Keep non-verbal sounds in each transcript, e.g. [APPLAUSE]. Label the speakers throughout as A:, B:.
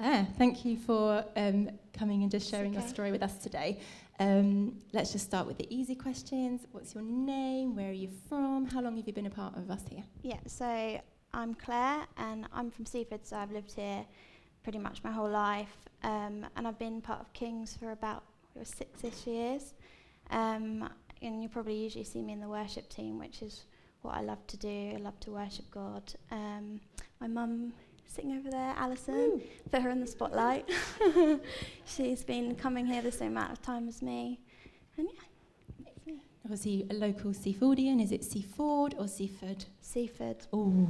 A: Claire, thank you for um, coming and just sharing
B: okay.
A: your story with us today. Um, let's just start with the easy questions. What's your name? Where are you from? How long have you been a part of us here?
B: Yeah, so I'm Claire and I'm from Seaford, so I've lived here pretty much my whole life. Um, and I've been part of King's for about six-ish years. Um, and you probably usually see me in the worship team, which is what I love to do. I love to worship God. Um, my mum sitting over there, Alison, Woo. put her in the spotlight. [LAUGHS] She's been coming here the same amount of time as me. And yeah, it's me.
A: Was he a local Seafordian? Is it Seaford or Seaford?
B: Seaford.
A: Oh.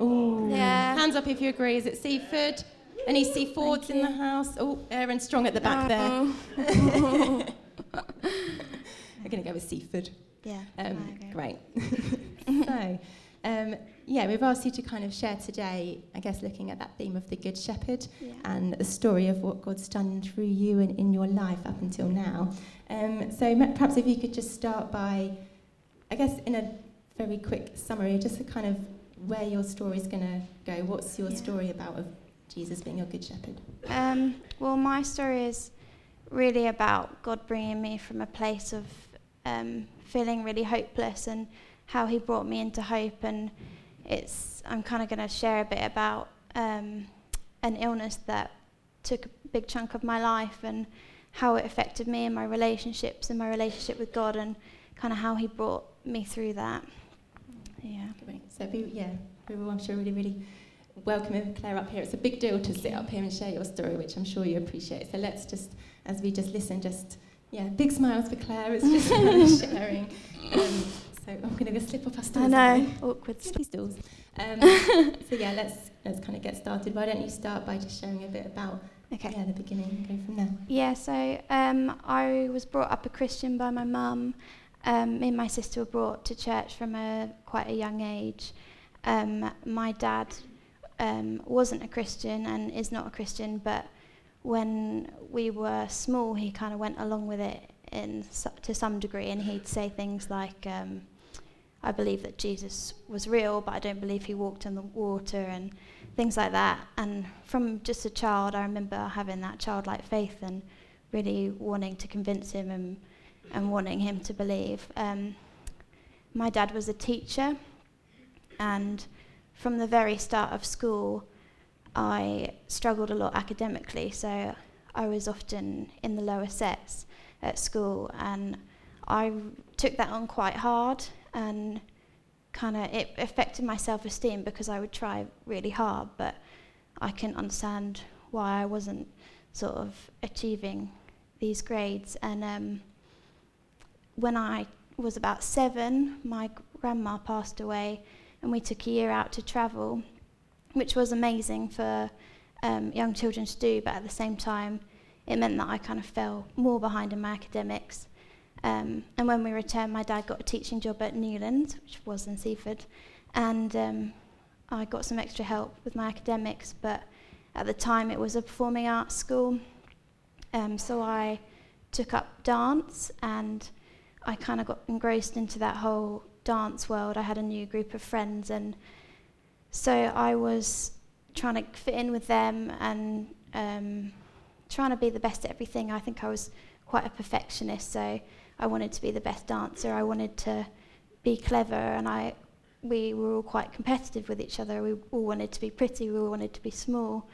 A: Oh.
B: Yeah.
A: Hands up if you agree. Is it Seaford? Any Seafords in the house? Oh, Aaron Strong at the back there. [LAUGHS] We're going to go with Seaford.
B: Yeah.
A: Um, great. [LAUGHS] so, um, yeah, we've asked you to kind of share today, I guess, looking at that theme of the Good Shepherd
B: yeah.
A: and the story of what God's done through you and in your life up until now. Um, so perhaps if you could just start by, I guess, in a very quick summary, just a kind of where your story is going to go. What's your yeah. story about of Jesus being your Good Shepherd?
B: Um, well, my story is really about God bringing me from a place of um, feeling really hopeless and how He brought me into hope and it's I'm kind of going to share a bit about um, an illness that took a big chunk of my life and how it affected me and my relationships and my relationship with God and kind of how He brought me through that. Yeah.
A: So we, yeah, we were, I'm sure really, really welcoming Claire up here. It's a big deal to sit up here and share your story, which I'm sure you appreciate. So let's just, as we just listen, just yeah, big smiles for Claire. It's just [LAUGHS] sharing. Um, so I'm going to go slip off our stools.
B: I know, awkward
A: stools. Um, [LAUGHS] so yeah, let's let's kind of get started. Why don't you start by just sharing a bit about
B: okay.
A: yeah, the beginning go from there.
B: Yeah, so um, I was brought up a Christian by my mum. Um, me and my sister were brought to church from a quite a young age. Um, my dad um, wasn't a Christian and is not a Christian, but when we were small, he kind of went along with it in to some degree, and he'd say things like, um, "I believe that Jesus was real, but I don't believe he walked on the water," and things like that. And from just a child, I remember having that childlike faith and really wanting to convince him and and wanting him to believe. Um, my dad was a teacher, and from the very start of school, I struggled a lot academically. So I was often in the lower sets at school, and I took that on quite hard, and kind of it affected my self-esteem because I would try really hard, but I couldn't understand why I wasn't sort of achieving these grades. And um, when I was about seven, my grandma passed away, and we took a year out to travel, which was amazing for um, young children to do, but at the same time, it meant that I kind of fell more behind in my academics. Um, and when we returned, my dad got a teaching job at Newlands, which was in Seaford, and um, I got some extra help with my academics. But at the time, it was a performing arts school, um, so I took up dance, and I kind of got engrossed into that whole dance world. I had a new group of friends, and so I was trying to fit in with them and um, trying to be the best at everything. I think I was quite a perfectionist, so I wanted to be the best dancer. I wanted to be clever, and I we were all quite competitive with each other. We all wanted to be pretty. We all wanted to be small.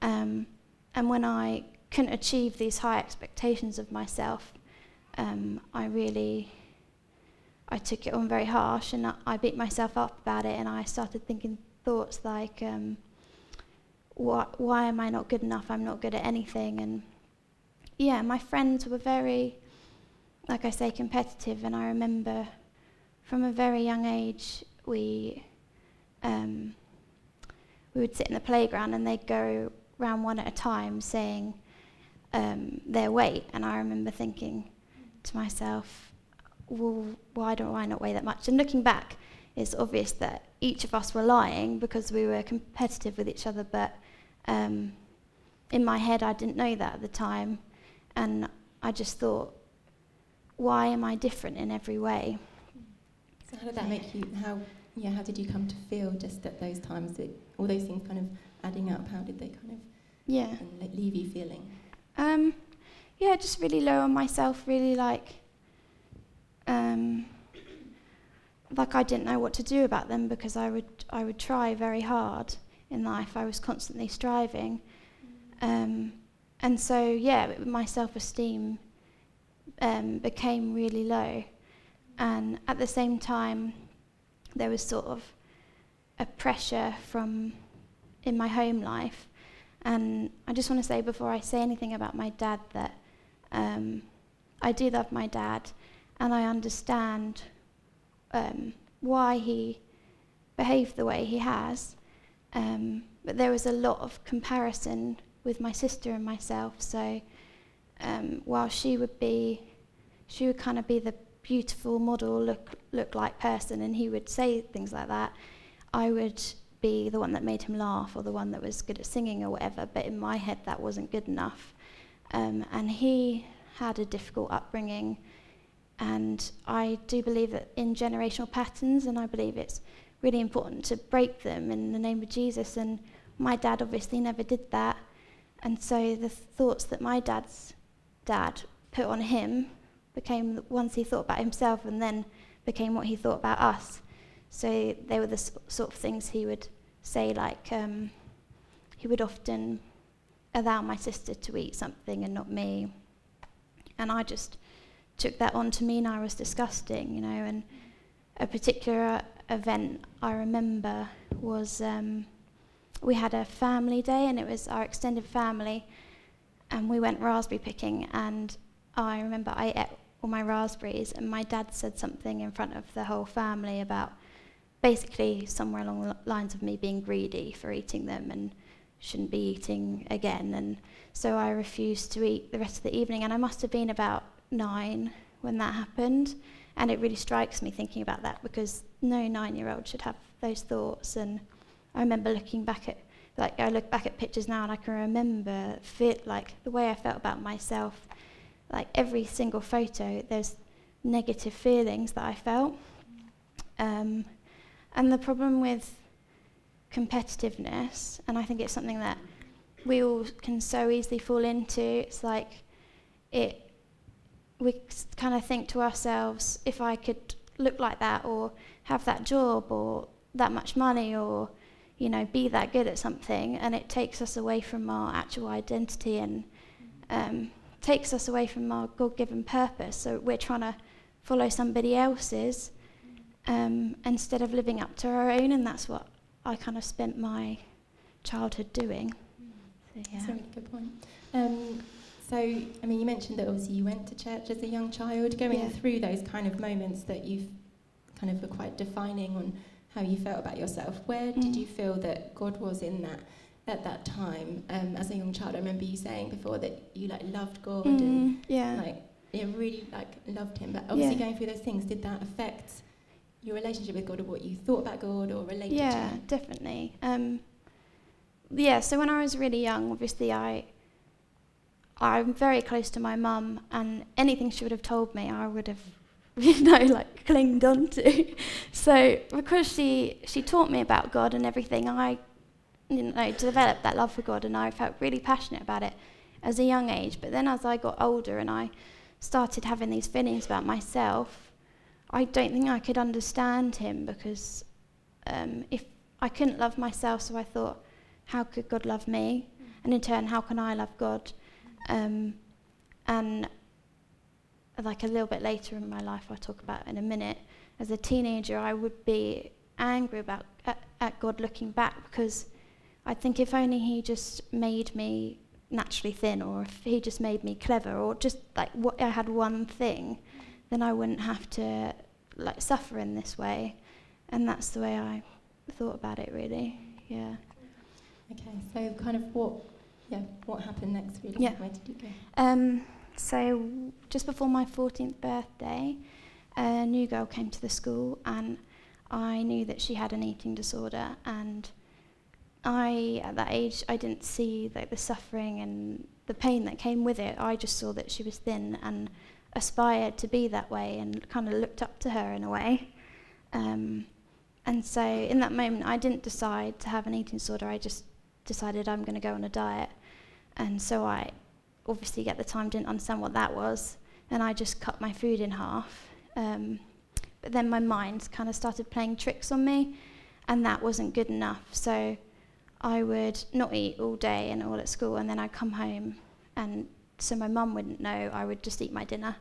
B: Um, and when I couldn't achieve these high expectations of myself, um, I really I took it on very harsh, and I, I, beat myself up about it. And I started thinking thoughts like. Um, why am I not good enough? I'm not good at anything. And yeah, my friends were very, like I say, competitive. And I remember from a very young age, we, um, we would sit in the playground and they'd go round one at a time saying um, their weight. And I remember thinking to myself, well, why do I not weigh that much? And looking back, it's obvious that each of us were lying because we were competitive with each other, but um, in my head, I didn't know that at the time, and I just thought, why am I different in every way?
A: So how did that make you? How yeah? How did you come to feel just at those times? That all those things kind of adding up. How did they kind of
B: Yeah.
A: leave you feeling?
B: Um, yeah, just really low on myself, really like, um, like I didn't know what to do about them because I would I would try very hard in life. I was constantly striving, um, and so yeah, my self-esteem um, became really low, and at the same time, there was sort of a pressure from in my home life and I just want to say before I say anything about my dad that um, I do love my dad and I understand um, why he behaved the way he has. Um, but there was a lot of comparison with my sister and myself. So um, while she would be, she would kind of be the beautiful model, look look like person, and he would say things like that. I would be the one that made him laugh or the one that was good at singing or whatever, but in my head that wasn't good enough. Um, and he had a difficult upbringing, and I do believe that in generational patterns, and I believe it's really important to break them in the name of Jesus. And my dad obviously never did that, and so the thoughts that my dad's dad put on him became ones he thought about himself, and then became what he thought about us. So they were the sort of things he would say, like um, he would often allow my sister to eat something and not me. And I just took that on to mean I was disgusting, you know. And a particular event I remember was um, we had a family day, and it was our extended family, and we went raspberry picking. And I remember I ate all my raspberries, and my dad said something in front of the whole family about basically somewhere along the lines of me being greedy for eating them and shouldn't be eating again. And so I refused to eat the rest of the evening. And I must have been about nine when that happened. And it really strikes me thinking about that because no nine year old should have those thoughts. And I remember looking back at, like, I look back at pictures now and I can remember fit, like, the way I felt about myself. Like, every single photo, there's negative feelings that I felt. Um, and the problem with competitiveness, and I think it's something that we all can so easily fall into, it's like it we kind of think to ourselves, if I could look like that or have that job or that much money or you know be that good at something, and it takes us away from our actual identity and um, takes us away from our God-given purpose. So we're trying to follow somebody else's um, instead of living up to our own, and that's what I kind of spent my childhood doing. So, yeah.
A: That's a really good point. Um, so, I mean, you mentioned that obviously you went to church as a young child, going
B: Yeah.
A: through those kind of moments that you've kind of were quite defining on how you felt about yourself. Where did
B: Mm.
A: you feel that God was in that at that time um, as a young child? I remember you saying before that you like loved God and
B: Mm, yeah.
A: like yeah, really like loved Him. But obviously,
B: Yeah.
A: going through those things, did that affect your relationship with God or what you thought about God or related
B: yeah,
A: to
B: definitely. Um, yeah, so when I was really young, obviously I I'm very close to my mum, and anything she would have told me, I would have, [LAUGHS] you know, like clinged on to. [LAUGHS] so because she she taught me about God and everything, I, you know, developed that love for God, and I felt really passionate about it as a young age. But then as I got older and I started having these feelings about myself, I don't think I could understand him because um, if I couldn't love myself, so I thought, how could God love me? And in turn, how can I love God? Um, and like a little bit later in my life, I'll talk about in a minute. As a teenager, I would be angry about at, at God looking back because I think if only He just made me naturally thin, or if He just made me clever, or just like what I had one thing, then I wouldn't have to like suffer in this way. And that's the way I thought about it, really. Yeah.
A: Okay, so kind of what, yeah, what happened next? Really,
B: Yeah.
A: where did you go?
B: Um, so just before my 14th birthday, a new girl came to the school, and I knew that she had an eating disorder. And I, at that age, I didn't see the suffering and the pain that came with it. I just saw that she was thin and aspired to be that way, and kind of looked up to her in a way. Um, and so in that moment, I didn't decide to have an eating disorder. I just decided I'm going to go on a diet. And so I obviously at the time didn't understand what that was, and I just cut my food in half. Um, but then my mind kind of started playing tricks on me, and that wasn't good enough. So I would not eat all day and all at school, and then I'd come home, and so my mum wouldn't know. I would just eat my dinner.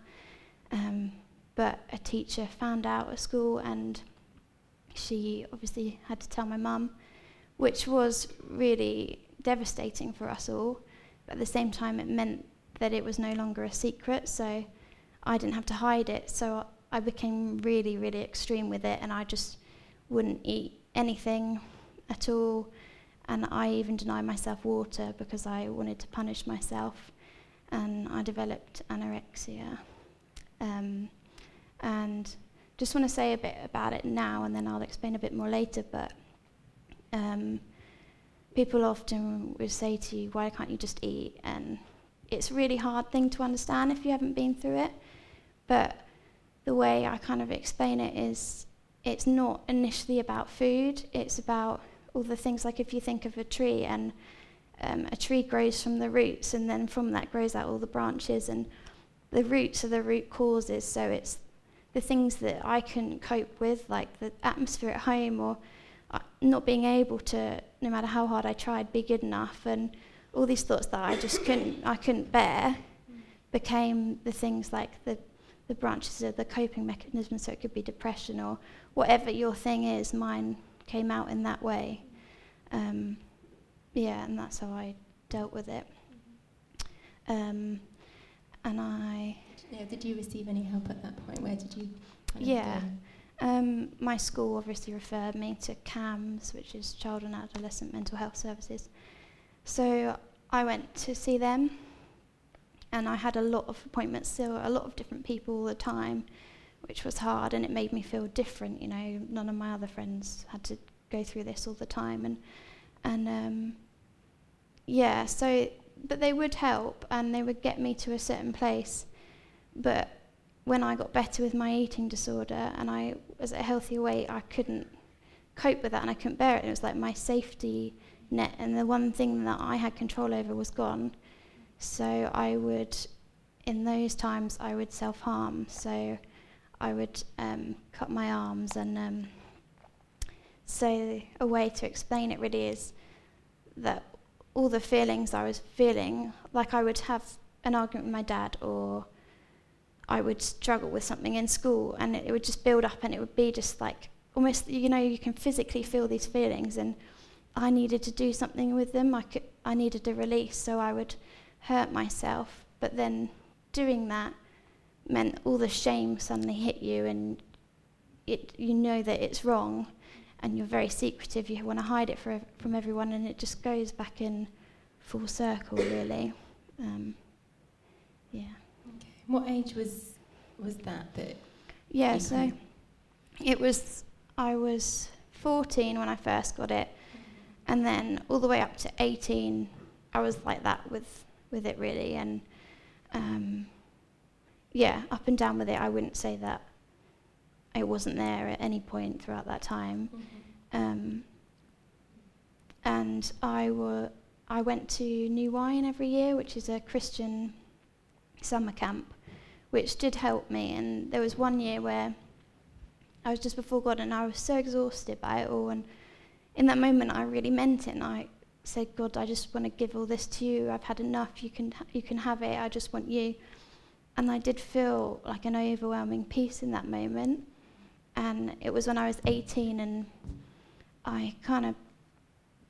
B: Um, but a teacher found out at school, and she obviously had to tell my mum, which was really devastating for us all. But at the same time, it meant that it was no longer a secret, so I didn't have to hide it. So I became really, really extreme with it, and I just wouldn't eat anything at all. And I even denied myself water because I wanted to punish myself. And I developed anorexia. Um, and just want to say a bit about it now, and then I'll explain a bit more later. But um, people often would say to you, "Why can't you just eat?" And it's a really hard thing to understand if you haven't been through it. But the way I kind of explain it is, it's not initially about food. It's about all the things like if you think of a tree and um, a tree grows from the roots, and then from that grows out all the branches, and the roots are the root causes. So it's the things that I couldn't cope with, like the atmosphere at home or uh, not being able to, no matter how hard I tried, be good enough, and all these thoughts that I just couldn't, I couldn't bear, became the things like the the branches of the coping mechanism So it could be depression or whatever your thing is. Mine came out in that way. Um, yeah, and that's how I dealt with it. Um, and I
A: yeah, did you receive any help at that point? Where did you?
B: yeah. Um, my school obviously referred me to CAMHS, which is Child and Adolescent Mental Health Services. So I went to see them, and I had a lot of appointments, so a lot of different people all the time, which was hard, and it made me feel different. You know, none of my other friends had to go through this all the time, and and um, yeah, so but they would help, and they would get me to a certain place. But when I got better with my eating disorder and I was at a healthier weight, I couldn't cope with that and I couldn't bear it. It was like my safety net, and the one thing that I had control over was gone. So I would, in those times, I would self harm. So I would um, cut my arms, and um, so a way to explain it really is that all the feelings I was feeling, like I would have an argument with my dad or I would struggle with something in school and it, it would just build up and it would be just like almost, you know, you can physically feel these feelings and I needed to do something with them. I, could, I needed a release, so I would hurt myself. But then doing that meant all the shame suddenly hit you and it, you know that it's wrong and you're very secretive. You want to hide it for, from everyone and it just goes back in full circle, really. Um, yeah.
A: What age was was that? That
B: yeah, so it was. I was 14 when I first got it, and then all the way up to 18, I was like that with with it really, and um, yeah, up and down with it. I wouldn't say that it wasn't there at any point throughout that time. Mm-hmm. Um, and I were I went to New Wine every year, which is a Christian summer camp, which did help me. And there was one year where I was just before God and I was so exhausted by it all. And in that moment, I really meant it. And I said, God, I just want to give all this to you. I've had enough. You can, you can have it. I just want you. And I did feel like an overwhelming peace in that moment. And it was when I was 18 and I kind of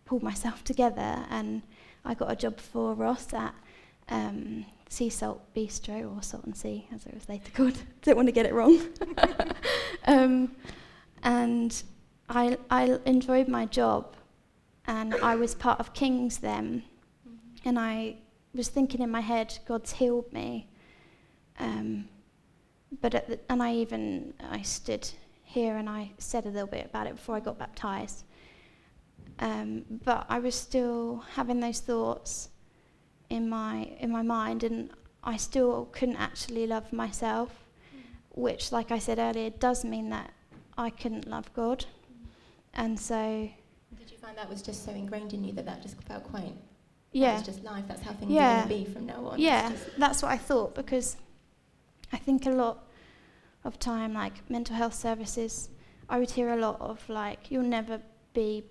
B: pulled myself together and I got a job for Ross at um, Sea Salt Bistro, or Salt and Sea, as it was later called. [LAUGHS] Don't want to get it wrong. [LAUGHS] um, and I, I enjoyed my job, and I was part of Kings then, mm-hmm. and I was thinking in my head, God's healed me. Um, but the, and I even I stood here and I said a little bit about it before I got baptized. Um, but I was still having those thoughts in my in my mind, and I still couldn't actually love myself, mm. which, like I said earlier, does mean that I couldn't love God, mm. and so.
A: Did you find that was just so ingrained in you that that just felt quite
B: Yeah.
A: It's just life. That's how things
B: Yeah.
A: are going to be from now on.
B: Yeah, that's what I thought because I think a lot of time, like mental health services, I would hear a lot of like, you'll never be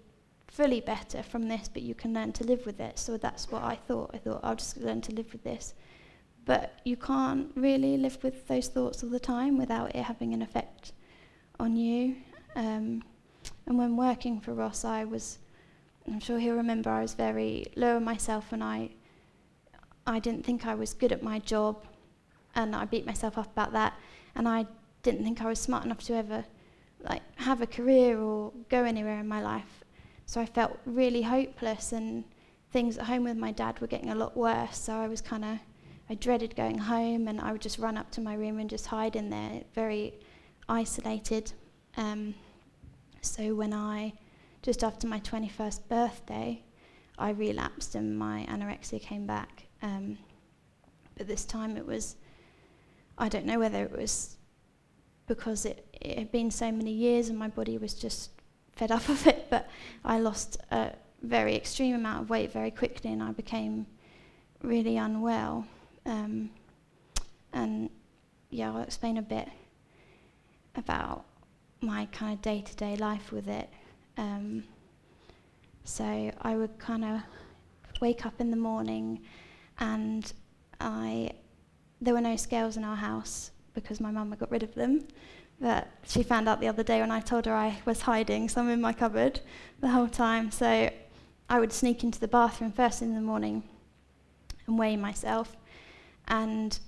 B: fully better from this, but you can learn to live with it. So that's what I thought. I thought I'll just learn to live with this. But you can't really live with those thoughts all the time without it having an effect on you. Um, and when working for Ross, I was, I'm sure he'll remember, I was very low on myself and I I didn't think I was good at my job, and I beat myself up about that. And I didn't think I was smart enough to ever like have a career or go anywhere in my life. So I felt really hopeless, and things at home with my dad were getting a lot worse. So I was kind of I dreaded going home, and I would just run up to my room and just hide in there, very isolated. Um, so when I just after my 21st birthday, I relapsed and my anorexia came back. Um, but this time it was, I don't know whether it was because it, it had been so many years and my body was just fed up [LAUGHS] of it, but I lost a very extreme amount of weight very quickly and I became really unwell. Um, and yeah, I'll explain a bit about my kind of day to day life with it. Um, so I would kind of wake up in the morning and I there were no scales in our house because my mum had got rid of them. But she found out the other day when I told her I was hiding some in my cupboard the whole time. So I would sneak into the bathroom first in the morning and weigh myself. And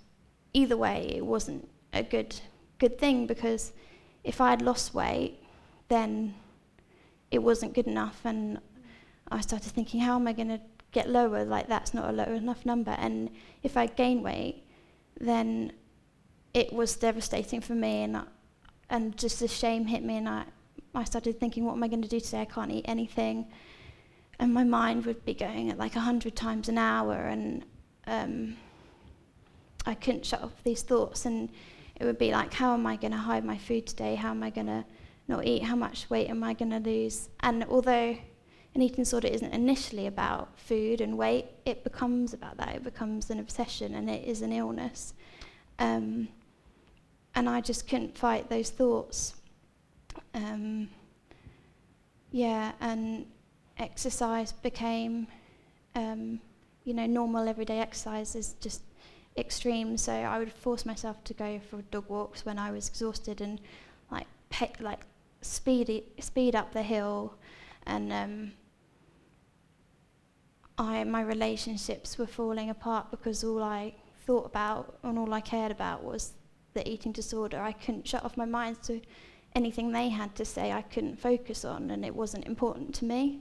B: either way, it wasn't a good good thing because if I had lost weight, then it wasn't good enough, and I started thinking, how am I going to get lower? Like that's not a low enough number. And if I gain weight, then it was devastating for me, and I, and just the shame hit me, and I I started thinking, what am I going to do today? I can't eat anything, and my mind would be going at like a hundred times an hour, and um, I couldn't shut off these thoughts, and it would be like, how am I going to hide my food today? How am I going to not eat? How much weight am I going to lose? And although an eating disorder isn't initially about food and weight, it becomes about that. It becomes an obsession and it is an illness. Um, and I just couldn't fight those thoughts. Um, yeah, and exercise became, um, you know, normal everyday exercise is just extreme. So I would force myself to go for dog walks when I was exhausted and like pe- like speed speed up the hill, and um, I my relationships were falling apart because all I thought about and all I cared about was the eating disorder. I couldn't shut off my mind to anything they had to say. I couldn't focus on, and it wasn't important to me.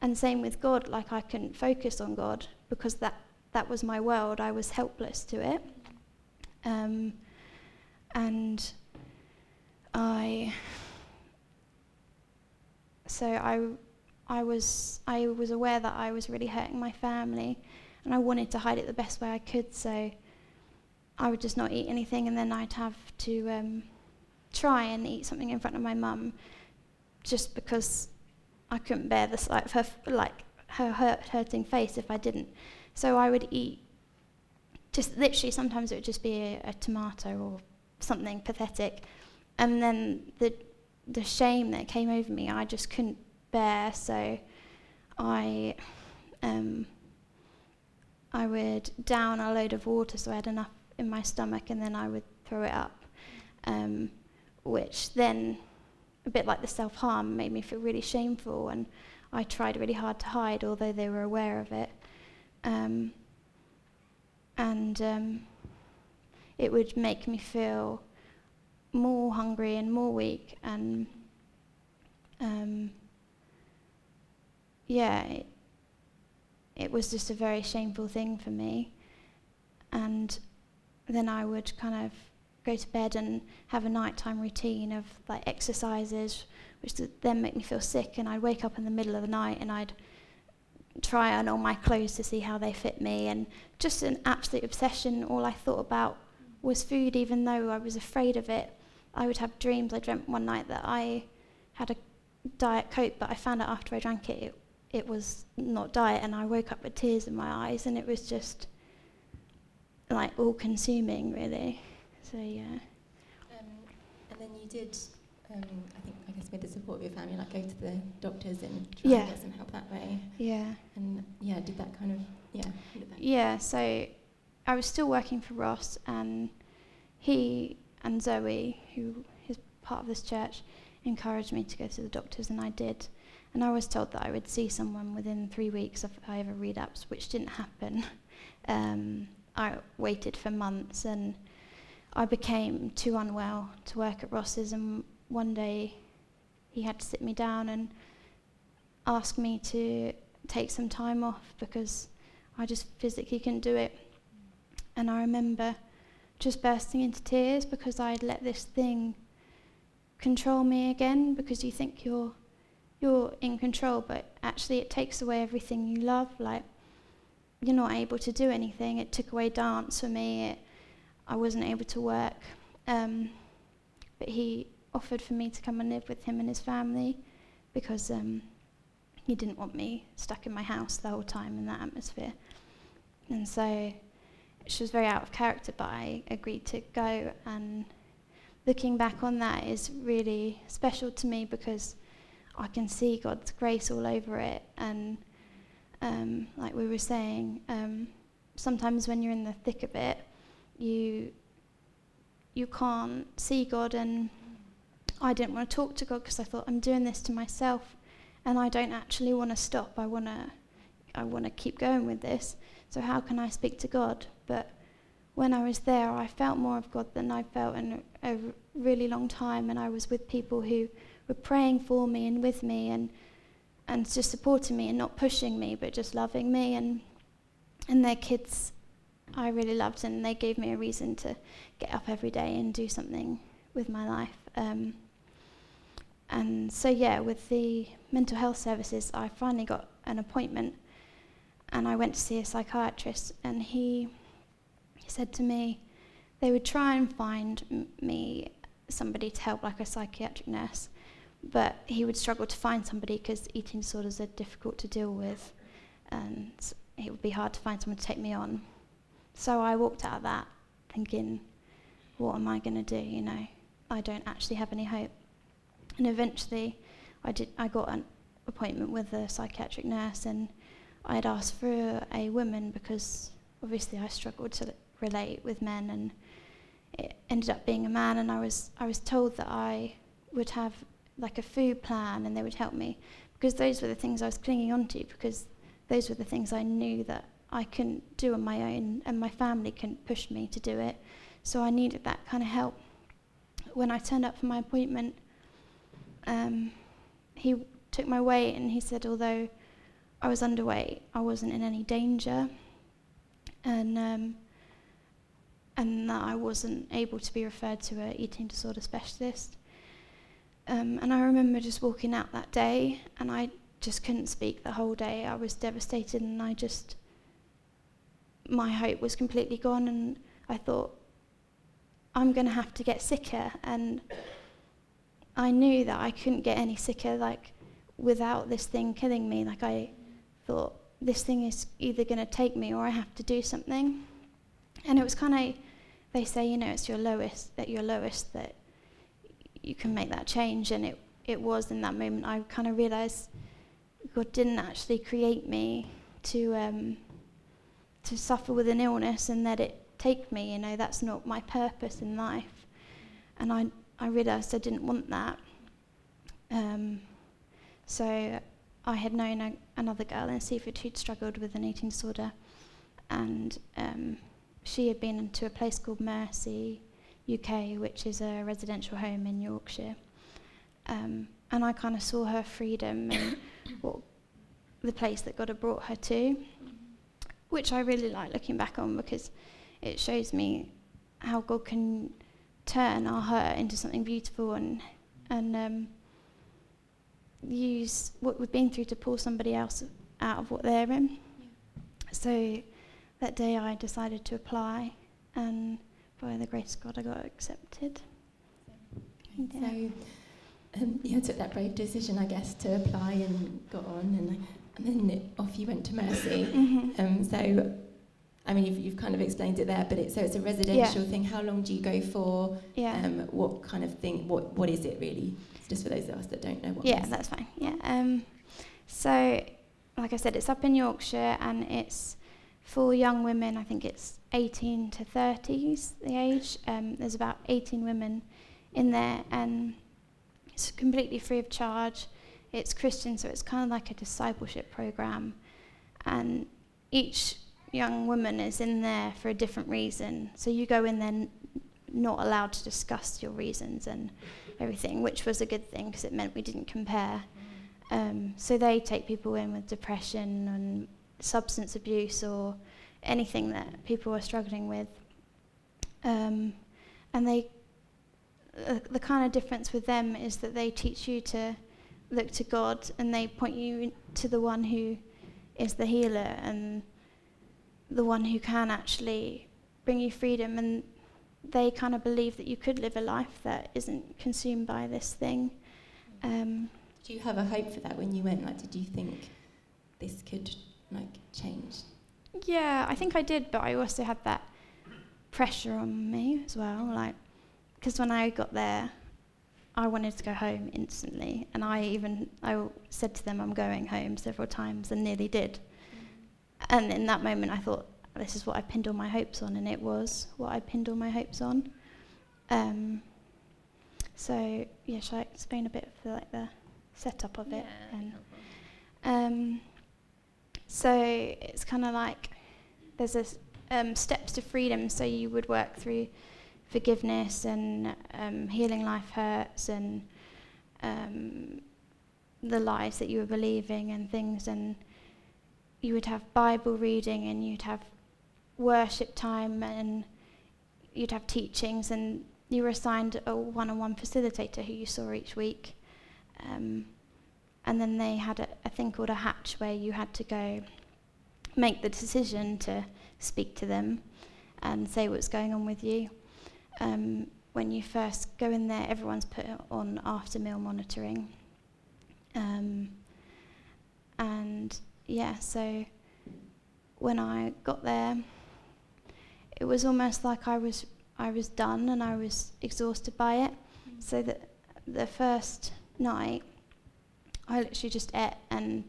B: And same with God, like I couldn't focus on God because that that was my world. I was helpless to it. Um, and I, so I, I was, I was aware that I was really hurting my family, and I wanted to hide it the best way I could. So I would just not eat anything, and then I'd have to um, try and eat something in front of my mum, just because I couldn't bear the sight of her, like her hurt, hurting face if I didn't. So I would eat just literally sometimes it would just be a, a tomato or something pathetic. And then the the shame that came over me I just couldn't bear so I um, I would down a load of water so I had enough in my stomach and then I would throw it up. Um, which then a bit like the self harm made me feel really shameful and I tried really hard to hide although they were aware of it. Um, and um, it would make me feel more hungry and more weak and um, yeah it, it was just a very shameful thing for me. And then I would kind of go to bed and have a nighttime routine of like exercises which then make me feel sick. And I'd wake up in the middle of the night and I'd try on all my clothes to see how they fit me. And just an absolute obsession. All I thought about was food even though I was afraid of it. I would have dreams. I dreamt one night that I had a diet coke but I found out after I drank it it it was not diet, and I woke up with tears in my eyes, and it was just like all consuming, really. So yeah.
A: Um, and then you did, um, I think, I guess with the support of your family, like go to the doctors and try
B: Yeah.
A: and get some help that way.
B: Yeah.
A: And yeah, did that kind of yeah.
B: Yeah, so I was still working for Ross, and he and Zoe, who is part of this church, encouraged me to go to the doctors, and I did. And I was told that I would see someone within three weeks if I ever relapsed, which didn't happen. [LAUGHS] Um, I waited for months, and I became too unwell to work at Ross's. And one day, he had to sit me down and ask me to take some time off because I just physically couldn't do it. And I remember just bursting into tears because I'd let this thing control me again because you think you're you're in control but actually it takes away everything you love like you're not able to do anything. It took away dance for me. It, I wasn't able to work. Um, but he offered for me to come and live with him and his family because um, he didn't want me stuck in my house the whole time in that atmosphere. And so she was very out of character, but I agreed to go. And looking back on that is really special to me because I can see God's grace all over it. And um, like we were saying, um, sometimes when you're in the thick of it, you you can't see God. And I didn't want to talk to God because I thought I'm doing this to myself, and I don't actually want to stop. I want to I want to keep going with this. So how can I speak to God? But when I was there, I felt more of God than I felt in a, a really long time, and I was with people who were praying for me and with me, and and just supporting me and not pushing me, but just loving me, and and their kids, I really loved, and they gave me a reason to get up every day and do something with my life. Um, and so yeah, with the mental health services, I finally got an appointment and I went to see a psychiatrist, and he, he said to me they would try and find m- me somebody to help, like a psychiatric nurse, but he would struggle to find somebody because eating disorders are difficult to deal with, and it would be hard to find someone to take me on. So I walked out of that thinking, what am I going to do? You know, I don't actually have any hope. And eventually, I did. I got an appointment with a psychiatric nurse, and I had asked for a woman because obviously I struggled to relate with men, and it ended up being a man. And I was I was told that I would have like a food plan, and they would help me because those were the things I was clinging on to because those were the things I knew that I couldn't do on my own, and my family couldn't push me to do it. So I needed that kind of help. When I turned up for my appointment, um, he took my weight and he said, although I was underweight, I wasn't in any danger, and um, and that I wasn't able to be referred to an eating disorder specialist. Um, and I remember just walking out that day, and I just couldn't speak the whole day. I was devastated, and I just my hope was completely gone, and I thought I'm going to have to get sicker, and I knew that I couldn't get any sicker, like without this thing killing me. Like I thought this thing is either going to take me or I have to do something. And it was kind of, they say, you know, it's your lowest, at your lowest that you can make that change. And it, it was in that moment I kind of realized God didn't actually create me to, um, to suffer with an illness and let it take me. You know, that's not my purpose in life. And I, I realized I didn't want that. Um, so I had known a, another girl in Seaford who'd struggled with an eating disorder, and um, she had been to a place called Mercy UK, which is a residential home in Yorkshire. Um, and I kind of saw her freedom and [COUGHS] what the place that God had brought her to, which I really like looking back on because it shows me how God can turn our hurt into something beautiful and and um, use what we've been through to pull somebody else out of what they're in.
A: Yeah.
B: So that day I decided to apply, and by the grace of God, I got accepted. Yeah.
A: So um, you took that brave decision, I guess, to apply and got on. And and then off you went to Mercy. [LAUGHS]
B: Mhm.
A: Um, so, I mean, you've, you've kind of explained it there, but it, so it's a residential thing. How long do you go for?
B: yeah.
A: Um, what kind of thing? What What is it really? Just for those of us that don't know what.
B: Yeah, that's fine. Yeah. Um, so, like I said, it's up in Yorkshire and it's for young women. I think it's 18 to 30s the age. Um, there's about 18 women in there, and it's completely free of charge. It's Christian, so it's kind of like a discipleship program, and each young woman is in there for a different reason. So you go in there n- not allowed to discuss your reasons and everything, which was a good thing because it meant we didn't compare. Um, so they take people in with depression and substance abuse or anything that people are struggling with. Um, and they, uh, the kind of difference with them is that they teach you to look to God and they point you to the one who is the healer and the one who can actually bring you freedom. And they kind of believe that you could live a life that isn't consumed by this thing. Um,
A: Do you have a hope for that when you went? Like, did you think this could?
B: Yeah, I think I did, but I also had that pressure on me as well. Like, because when I got there, I wanted to go home instantly, and I even I w- said to them I'm going home several times, and nearly did. And in that moment, I thought this is what I pinned all my hopes on, and it was what I pinned all my hopes on. Um, so yeah, shall I explain a bit of the, like the setup of it? And, um, so it's kind of like there's a um, steps to freedom. So you would work through forgiveness and um, healing life hurts and um, the lies that you were believing and things. And you would have Bible reading and you'd have worship time and you'd have teachings and you were assigned a one-on-one facilitator who you saw each week. Um, and then they had a, a thing called a hatch where you had to go make the decision to speak to them and say what's going on with you. Um, when you first go in there, everyone's put on after meal monitoring. Um, and yeah, so when I got there, it was almost like I was I was done and I was exhausted by it. So that the first night, I literally just ate, and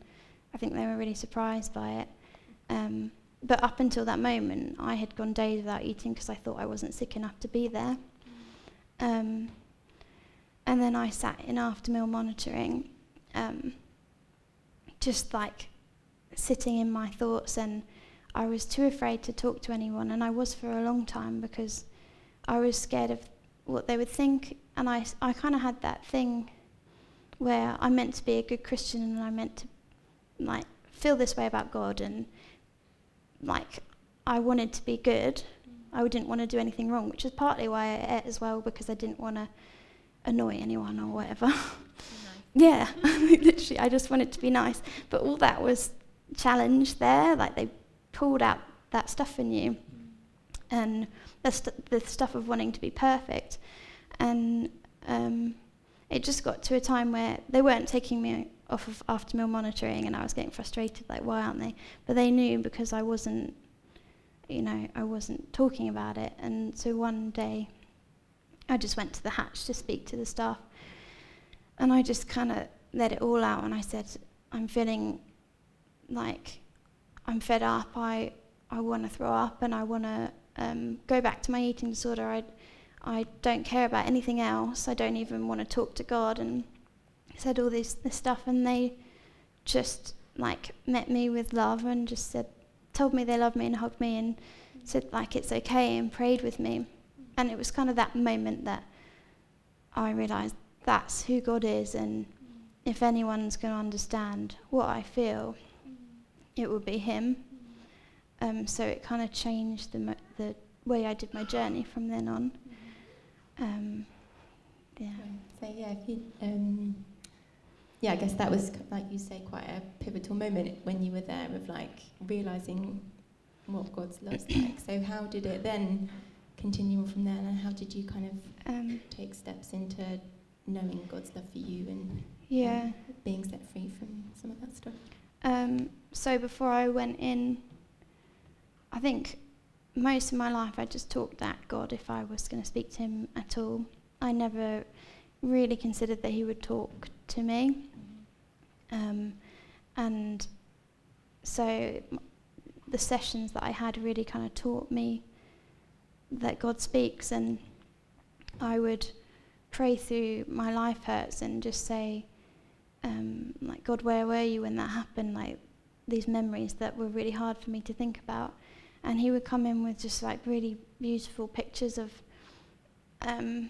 B: I think they were really surprised by it. Um, but up until that moment, I had gone days without eating because I thought I wasn't sick enough to be there. Um, and then I sat in after meal monitoring, um, just like sitting in my thoughts, and I was too afraid to talk to anyone, and I was for a long time because I was scared of what they would think, and I, I kind of had that thing where I meant to be a good Christian and I meant to like feel this way about God and like I wanted to be good. I didn't want to do anything wrong, which is partly why I ate as well because I didn't want to annoy anyone or whatever. [LAUGHS] yeah, [LAUGHS] literally, I just wanted to be nice. But all that was challenged there. Like they pulled out that stuff in you, and the, st- the stuff of wanting to be perfect, and um, it just got to a time where they weren't taking me off of after meal monitoring, and I was getting frustrated. Like, why aren't they? But they knew because I wasn't, you know, I wasn't talking about it. And so one day, I just went to the hatch to speak to the staff, and I just kind of let it all out. And I said, I'm feeling like I'm fed up. I I want to throw up, and I want to um, go back to my eating disorder. I I don't care about anything else. I don't even want to talk to God and said all this this stuff and they just like met me with love and just said told me they loved me and hugged me and said like it's okay and prayed with me. And it was kind of that moment that I realized that's who God is and if anyone's going to understand what I feel, it would be him. Um, so it kind of changed the mo- the way I did my journey from then on. Um, yeah.
A: So yeah, if you, um, yeah, I guess that was like you say quite a pivotal moment when you were there of like realizing what God's love's like. [CLEARS THROAT] So how did it then continue on from there, and how did you kind of
B: Um,
A: take steps into knowing God's love for you and
B: yeah.
A: being set free from some of that stuff?
B: Um, so before I went in, I think most of my life I just talked at God if I was going to speak to Him at all. I never really considered that He would talk to me. Um, and so the sessions that I had really kind of taught me that God speaks, and I would pray through my life hurts and just say, um, like, God, where were you when that happened? Like, these memories that were really hard for me to think about. And he would come in with just like really beautiful pictures of um,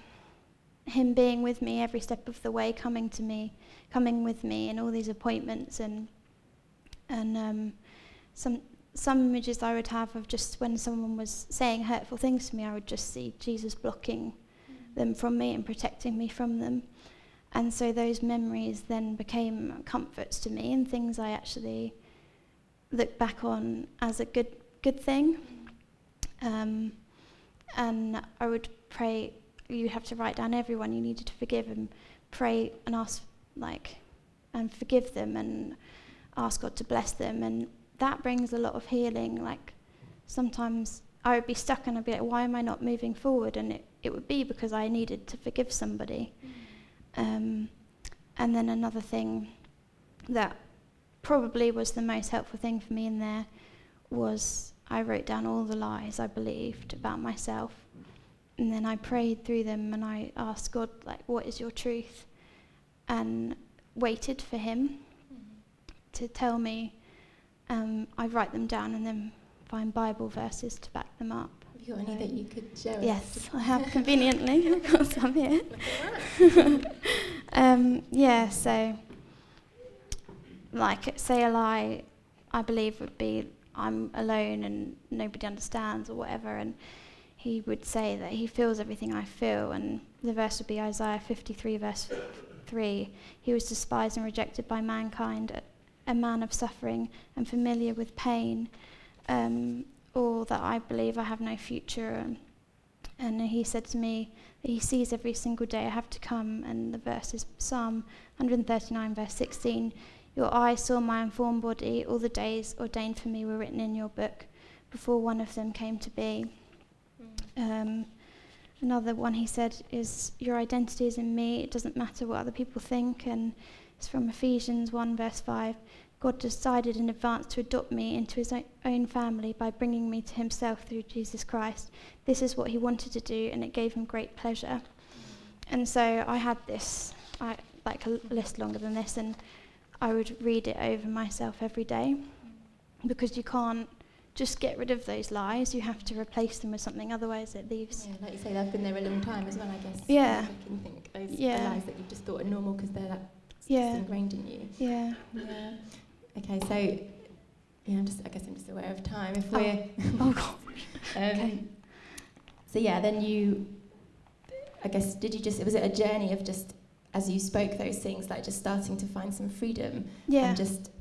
B: him being with me every step of the way, coming to me, coming with me in all these appointments and and um, some some images I would have of just when someone was saying hurtful things to me, I would just see Jesus blocking them from me and protecting me from them. And so those memories then became comforts to me and things I actually look back on as a good good thing. Um, and I would pray. You'd have to write down everyone you needed to forgive and pray and ask like and forgive them and ask God to bless them. And that brings a lot of healing. Like sometimes I would be stuck and I'd be like why am I not moving forward? And it, it would be because I needed to forgive somebody. Um, and then another thing that probably was the most helpful thing for me in there was I wrote down all the lies I believed about myself. And then I prayed through them and I asked God, like, what is your truth? And waited for Him to tell me. Um, I write them down and then find Bible verses to back them up.
A: Have you got any that you could share? us?
B: Yes, I have conveniently, of course, I'm here. [LAUGHS] um, yeah, so, like, say a lie, I believe would be I'm alone and nobody understands or whatever, and he would say that he feels everything I feel, and the verse would be Isaiah 53, verse 3. He was despised and rejected by mankind, a, man of suffering and familiar with pain, um, or that I believe I have no future. And, and he said to me that he sees every single day I have to come, and the verse is Psalm 139, verse 16. Your eyes saw my unformed body, all the days ordained for me were written in your book before one of them came to be. Um, another one he said is, Your identity is in me, it doesn't matter what other people think. And it's from Ephesians 1, verse 5. God decided in advance to adopt me into his own family by bringing me to himself through Jesus Christ. This is what he wanted to do, and it gave him great pleasure. And so I had this, I, like a list longer than this, and I would read it over myself every day because you can't just get rid of those lies. You have to replace them with something, otherwise it leaves.
A: Yeah, like you say, they've been there a long time as well, I guess.
B: Yeah.
A: You can think those
B: Yeah.
A: lies that you just thought are normal because they're like
B: Yeah.
A: ingrained in you.
B: Yeah.
A: Yeah. Okay, so yeah, I'm just I guess I'm just aware of time. If
B: Oh.
A: we're [LAUGHS]
B: Oh God. [LAUGHS]
A: um,
B: Okay.
A: So yeah, then you, I guess, did you just? Was it a journey of just as you spoke those things, like just starting to find some freedom
B: Yeah.
A: and just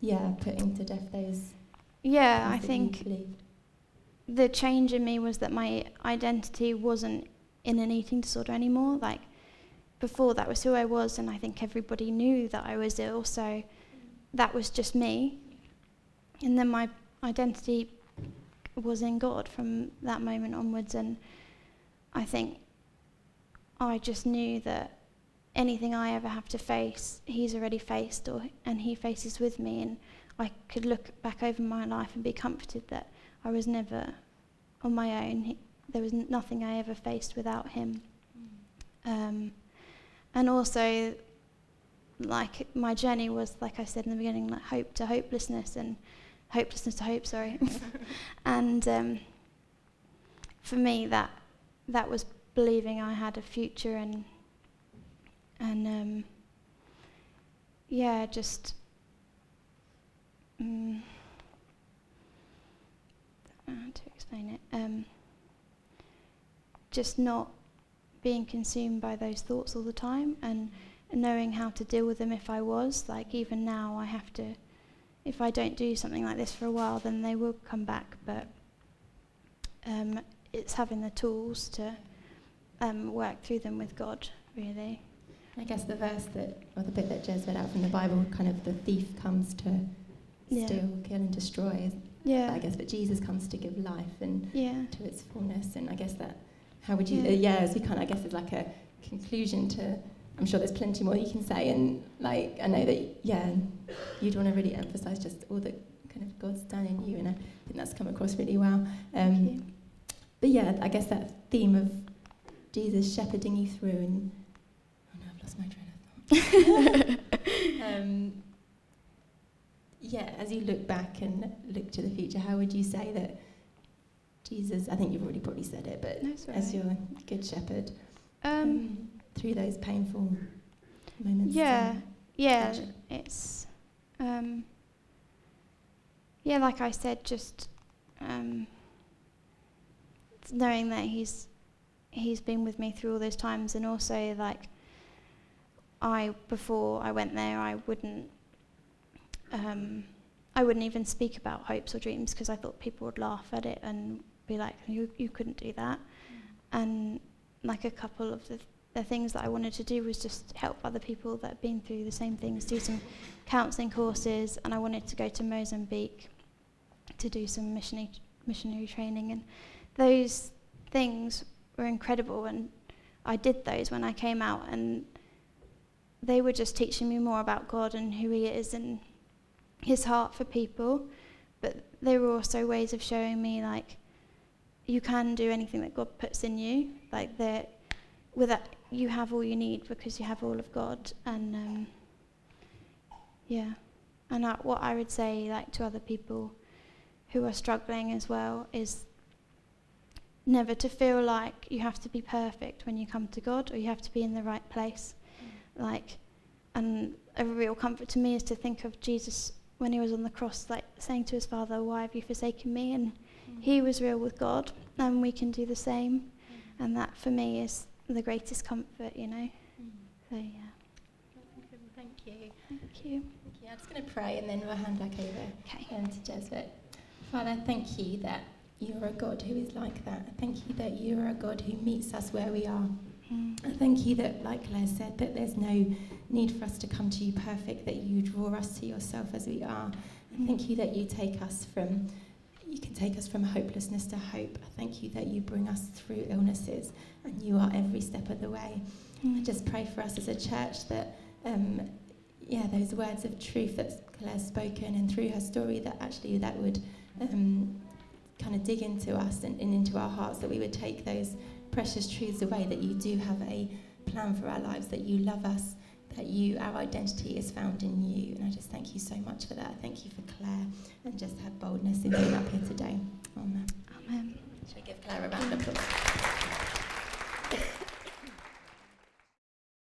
A: yeah, putting to death those.
B: Yeah, I
A: things that you
B: think the change in me was that my identity wasn't in an eating disorder anymore. Like before, that was who I was, and I think everybody knew that I was ill. So that was just me. And then my identity was in God from that moment onwards, and I think I just knew that anything I ever have to face, He's already faced, or and He faces with me, and I could look back over my life and be comforted that I was never on my own. He, there was nothing I ever faced without him. Um, and also, like my journey was, like I said in the beginning, like hope to hopelessness and hopelessness to hope. Sorry. [LAUGHS] and um, for me, that that was believing I had a future and and um, yeah, just. Mm, how to explain it? Um, just not being consumed by those thoughts all the time and knowing how to deal with them if I was. Like, even now, I have to, if I don't do something like this for a while, then they will come back. But um, it's having the tools to um, work through them with God, really.
A: I guess the verse that, or the bit that Jez read out from the Bible, kind of the thief comes to
B: Yeah.
A: steal, kill, and destroy.
B: Yeah.
A: I guess, but Jesus comes to give life and
B: Yeah.
A: to its fullness. And I guess that, how would you,
B: Yeah.
A: uh, yeah, as we kind of, I guess, it's like a conclusion to. I'm sure there's plenty more you can say, and like I know that, yeah, you'd want to really emphasise just all that kind of God's done in you, and I think that's come across really well. Um, but yeah, I guess that theme of Jesus shepherding you through, and oh no, I've lost my train of thought. [LAUGHS] um, yeah, as you look back and look to the future, how would you say that Jesus? I think you've already probably said it, but
B: No,
A: as your good shepherd
B: Um,
A: um, through those painful moments.
B: Yeah. yeah,
A: hardship.
B: it's um, yeah, like I said, just um, knowing that he's he's been with me through all those times, and also like I before I went there, I wouldn't um, I wouldn't even speak about hopes or dreams because I thought people would laugh at it and be like, you you couldn't do that, and like a couple of the the things that I wanted to do was just help other people that had been through the same things, do some counselling courses, and I wanted to go to Mozambique to do some missionary missionary training, and those things were incredible, and I did those when I came out, and they were just teaching me more about God and who He is and His heart for people, but they were also ways of showing me like you can do anything that God puts in you, like that with that you have all you need because you have all of God. And um, yeah. And I, what I would say like to other people who are struggling as well is never to feel like you have to be perfect when you come to God or you have to be in the right place. Like and a real comfort to me is to think of Jesus when he was on the cross like saying to his father why have you forsaken me and mm. he was real with God and we can do the same mm. and that for me is the greatest comfort, you know. Mm. So yeah,
A: Thank you.
B: thank you.
A: Thank you. I'm just going to pray and then we'll hand back over
B: Okay.
A: um, to Jesuit. Father, thank you that you're a God who is like that. Thank you that you're a God who meets us where we are.
B: Mm.
A: I thank you that, like Claire said, that there's no need for us to come to you perfect, that you draw us to yourself as we are. And thank you that you take us from, you can take us from hopelessness to hope. I thank you that you bring us through illnesses and you are every step of the way. I
B: Mm.
A: just pray for us as a church that, um, yeah, those words of truth that Claire's spoken and through her story, that actually that would um, kind of dig into us and, and into our hearts, that we would take those precious truths away that you do have a plan for our lives, that you love us, that you our identity is found in you. And I just thank you so much for that. Thank you for Claire and just her boldness in being up here today. Amen.
B: Amen.
A: Should we give Claire a round of applause?